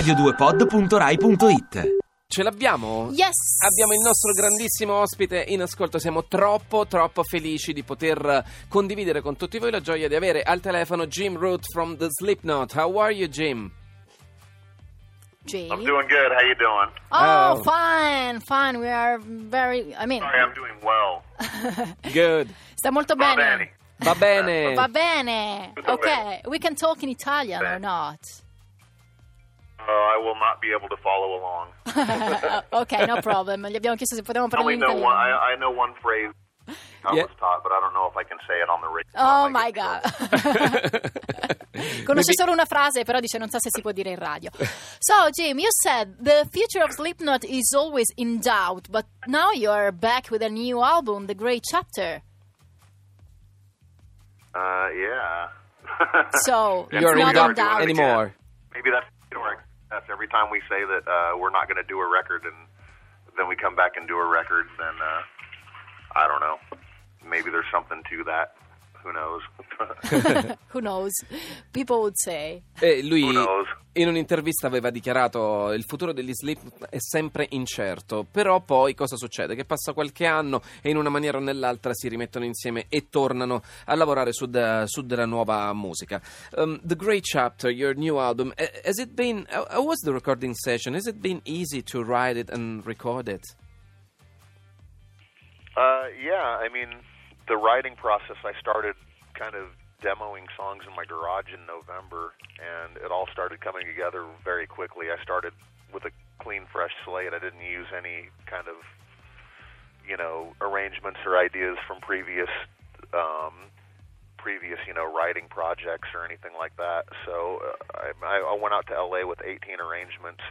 radio2pod.rai.it Ce l'abbiamo? Yes! Abbiamo il nostro grandissimo ospite in ascolto, siamo troppo troppo felici di poter condividere con tutti voi la gioia di avere al telefono Jim Root from the Slipknot. How are you Jim? Jay. I'm doing good. How you doing? Oh, Oh. fine, fine. We are very. I mean, Sorry, I'm doing well. Good. sta molto Va bene. bene. Va bene. Va bene. Ok, we can talk in Italian or Bene. not? Uh, I will not be able to follow along. ok, no problem. Gli abbiamo chiesto se potevamo parlare only in know one. italiano. I, I know one phrase I Yeah. was taught, but I don't know if I can say it on the radio. Oh my god. Conosce Maybe- solo una frase, però dice non sa se si può dire in radio. So, Jim, you said the future of Slipknot is always in doubt, but now you're back with a new album, The Great Chapter. Uh, yeah. So, You're not in doubt. anymore. Maybe that's that's every time we say that uh, we're not going to do a record, and then we come back and do a record. Then uh, I don't know. Maybe there's something to that. Who knows? Who knows? People would say. E lui Who knows? in un'intervista aveva dichiarato il futuro degli Slipknot è sempre incerto, però poi cosa succede? Che passa qualche anno e in una maniera o nell'altra si rimettono insieme e tornano a lavorare su, de- su della nuova musica. Um, the Great Chapter, your new album, eh, has it been, how how was the recording session? Has it been easy to write it and record it? Uh, yeah, I mean, the writing process, I started kind of demoing songs in my garage in November, and it all started coming together very quickly. I started with a clean, fresh slate. I didn't use any kind of, you know, arrangements or ideas from previous, um, previous, you know, writing projects or anything like that. So uh, I, I went out to LA with 18 arrangements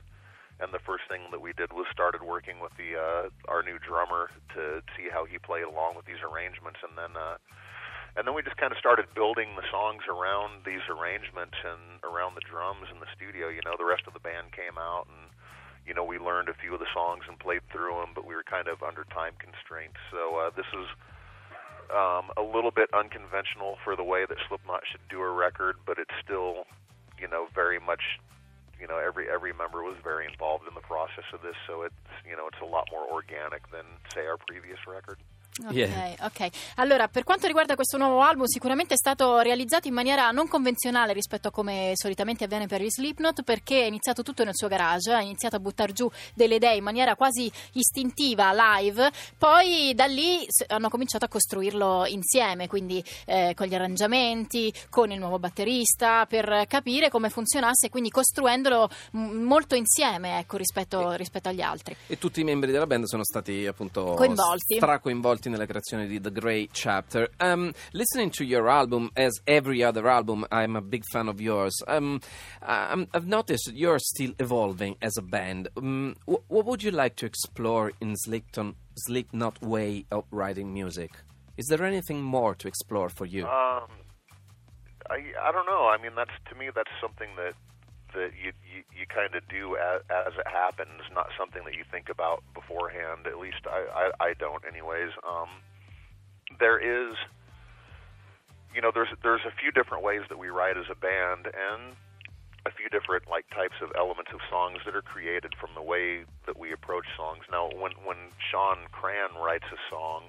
and the first thing that we did was started working with the uh, our new drummer to see how he played along with these arrangements, and then uh, and then we just kind of started building the songs around these arrangements and around the drums in the studio. You know, the rest of the band came out, and you know we learned a few of the songs and played through them, but we were kind of under time constraints. So uh, this is. Um, a little bit unconventional for the way that Slipknot should do a record, but it's still, you know, very much you know every every member was very involved in the process of this so it's you know it's a lot more organic than say our previous record Ok, Yeah. ok. Allora, per quanto riguarda questo nuovo album, sicuramente è stato realizzato in maniera non convenzionale rispetto a come solitamente avviene per gli Slipknot, perché è iniziato tutto nel suo garage, ha iniziato a buttare giù delle idee in maniera quasi istintiva, live, poi da lì hanno cominciato a costruirlo insieme, quindi eh, con gli arrangiamenti, con il nuovo batterista, per capire come funzionasse, quindi costruendolo m- molto insieme, ecco, rispetto, rispetto agli altri. E tutti i membri della band sono stati appunto Coinvolti. stracoinvolti nella creazione di The Grey Chapter. Um, listening to your album, as every other album, I'm a big fan of yours. Um, I'm, I've noticed that you're still evolving as a band. Um, wh- what would you like to explore in Slickton, Slicknot way of writing music? Is there anything more to explore for you? um i i don't know i mean that's to me that's something that that you you, you kind of do as, as it happens not something that you think about beforehand at least i i, I don't anyways um there is you know there's there's a few different ways that we write as a band and a few different like types of elements of songs that are created from the way that we approach songs. Now, when when Shawn Crahan writes a song,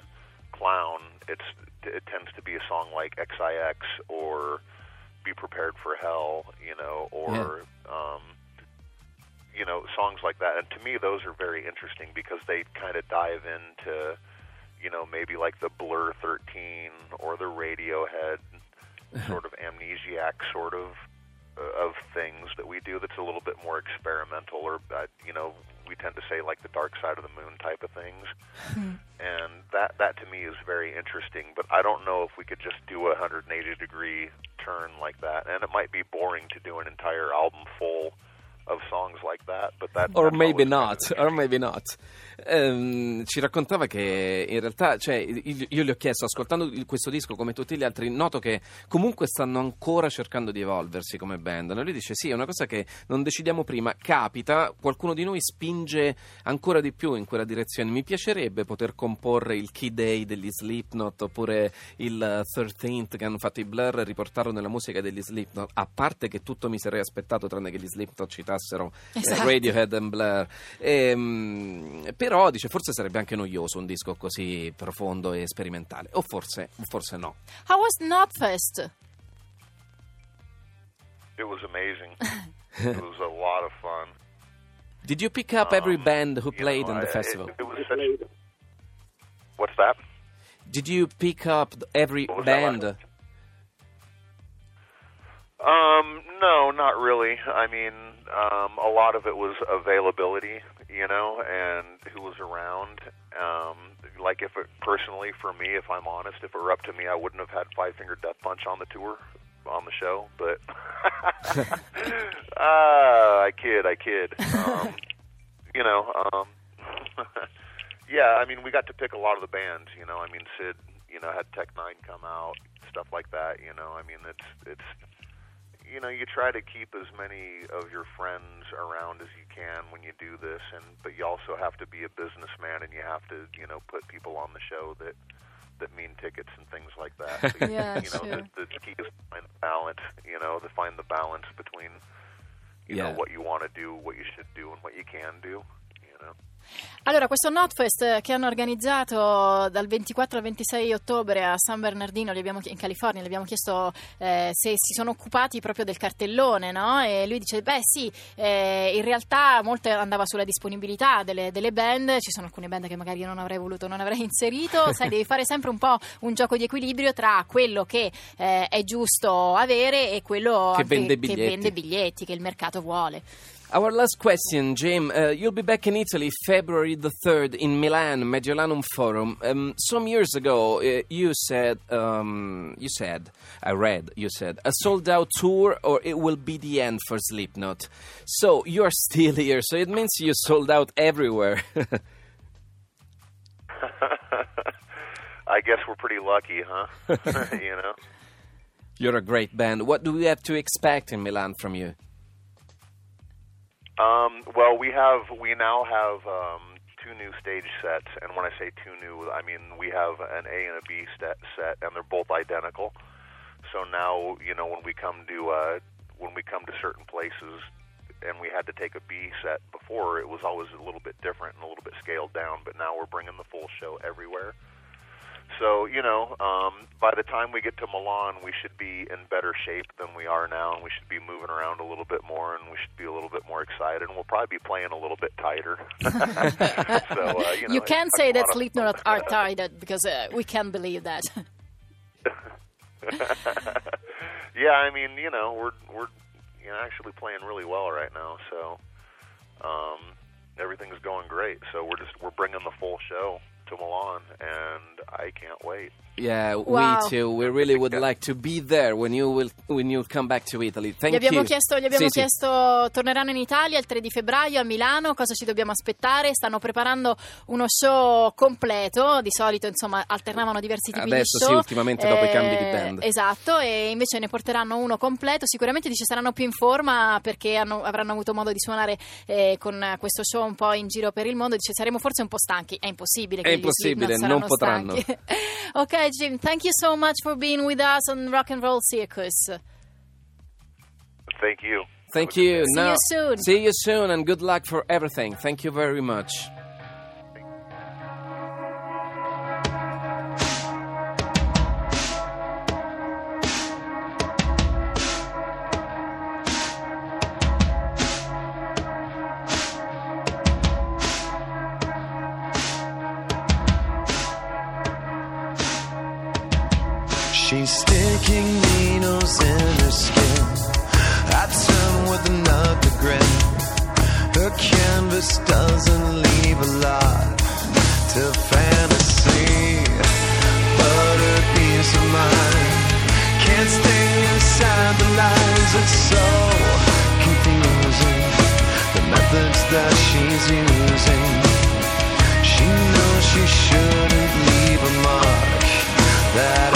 "Clown," it's it tends to be a song like XIX or "Be Prepared for Hell," you know, or songs like that. And to me, those are very interesting because they kind of dive into you know maybe like the Blur 13 or the Radiohead sort of amnesiac sort of uh, of things that we do that's a little bit more experimental or uh, you know we tend to say like the dark side of the moon type of things. And that that to me is very interesting but i don't know if we could just do a 180 degree turn like that. And it might be boring to do an entire album full of songs like that but that Or that's maybe not, or maybe not. Ehm, ci raccontava che in realtà, cioè, io io gli ho chiesto, ascoltando questo disco come tutti gli altri, noto che comunque stanno ancora cercando di evolversi come band. No? Lui dice: Sì, è una cosa che non decidiamo prima, capita, qualcuno di noi spinge ancora di più in quella direzione. Mi piacerebbe poter comporre il Key Day degli Slipknot oppure il 13th che hanno fatto i Blur riportarlo nella musica degli Slipknot. A parte che tutto mi sarei aspettato, tranne che gli Slipknot citassero incontrassero eh, Esatto. Radiohead e Blair. Ehm, però dice forse sarebbe anche noioso un disco così profondo e sperimentale, o forse, forse no. How was Knotfest? It was amazing. it was a lot of fun. Did you pick up every Um, band who you played know, in the I- festival? It, it was such. What's that? Did you pick up every band? Um, no, not really. I mean, um, a lot of it was availability, you know, and who was around. Um, like if it personally, for me, if I'm honest, if it were up to me, I wouldn't have had Five Finger Death Punch on the tour, on the show. But ah, I kid, I kid. Um, you know, um, yeah. I mean, we got to pick a lot of the bands. You know, I mean, Sid, you know, had Tech N9ne come out, stuff like that. You know, I mean, it's it's you know you try to keep as many of your friends around as you can when you do this and but you also have to be a businessman and you have to you know put people on the show that that mean tickets and things like that. So, Yeah, you know sure. the, the key is to find the balance you know to find the balance between you know what you want to do what you should do and what you can do know Allora, questo Notfest che hanno organizzato dal 24 al 26 ottobre a San Bernardino, li abbiamo in California, gli abbiamo chiesto eh, se si sono occupati proprio del cartellone, no? E lui dice, beh sì, eh, in realtà molto andava sulla disponibilità delle, delle band, ci sono alcune band che magari io non avrei voluto, non avrei inserito, sai, devi fare sempre un po' un gioco di equilibrio tra quello che eh, è giusto avere e quello Che anche- vende che biglietti. vende biglietti, che il mercato vuole. Our last question, Jim. Uh, you'll be back in Italy February the 3rd in Milan, Mediolanum Forum. Um, some years ago, uh, you said, um, you said, I read, you said, a sold out tour or it will be the end for Slipknot. So you're still here, so it means you sold out everywhere. i guess we're pretty lucky huh you know you're a great band. What do we have to expect in Milan from you? Um, well, we have we now have um, two new stage sets, and when I say two new, I mean we have an A and a B set, set, and they're both identical. So now, you know, when we come to uh, when we come to certain places, and we had to take a B set before, it was always a little bit different and a little bit scaled down. But now we're bringing the full show everywhere. So you know, um, by the time we get to Milan, we should be in better shape than we are now, and we should be moving around a little bit more, and we should be a little bit more excited, and we'll probably be playing a little bit tighter. so uh, you know, you can say that Slipknot are tired because uh, we can't believe that. yeah, I mean, you know, we're we're you know actually playing really well right now, so um, everything's going great. So we're just we're bringing the full show to Milan, and I can't wait. Yeah, Wow. we too. We really would like to be there when you will when you come back to Italy. Thank Gli abbiamo you. chiesto, gli abbiamo Sì, sì. chiesto, torneranno in Italia il 3 di febbraio a Milano, cosa ci dobbiamo aspettare? Stanno preparando uno show completo, di solito insomma alternavano diversi tipi Adesso di sì, show. ultimamente dopo i cambi di band. Esatto, e invece ne porteranno uno completo, sicuramente dice saranno più in forma perché hanno- avranno avuto modo di suonare eh, con questo show un po' in giro per il mondo, dice saremo forse un po' stanchi, è impossibile che È impossibile, non saranno potranno. stanchi. ok Jim, thank you so much for being with us on Rock and Roll Circus. Thank you. Thank you. See Now- you soon. See you soon, and good luck for everything. Thank you very much. She's sticking needles in her skin. I turn with another grin. Her canvas doesn't leave a lot to fantasy. But her peace of mind can't stay inside the lines. It's so confusing. The methods that she's using. She knows she shouldn't leave a mark that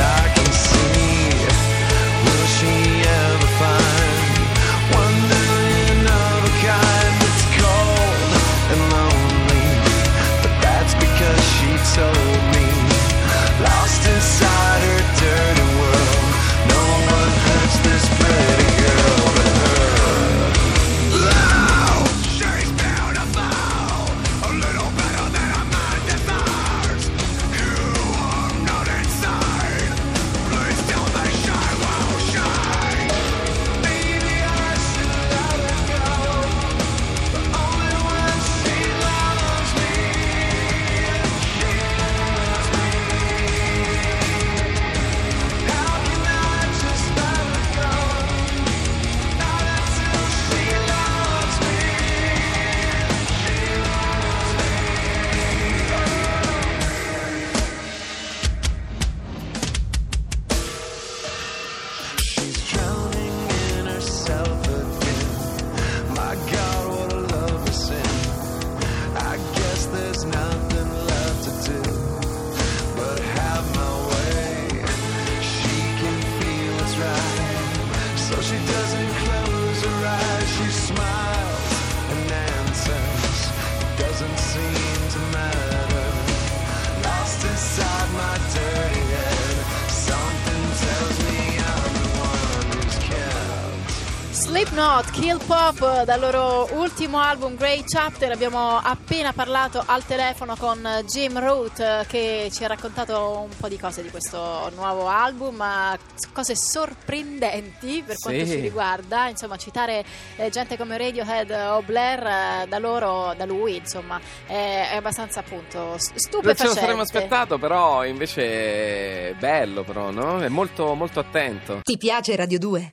Slipknot, Kill Pop, dal loro ultimo album Grey Chapter, abbiamo appena parlato al telefono con Jim Root che ci ha raccontato un po' di cose di questo nuovo album, cose sorprendenti per quanto Sì. ci riguarda, insomma citare eh, gente come Radiohead o Blair eh, da loro, da lui, insomma è, abbastanza appunto s- Non ce stupefacente. lo saremmo aspettato, però invece è bello, però, no? È molto, molto attento. Ti piace Radio 2?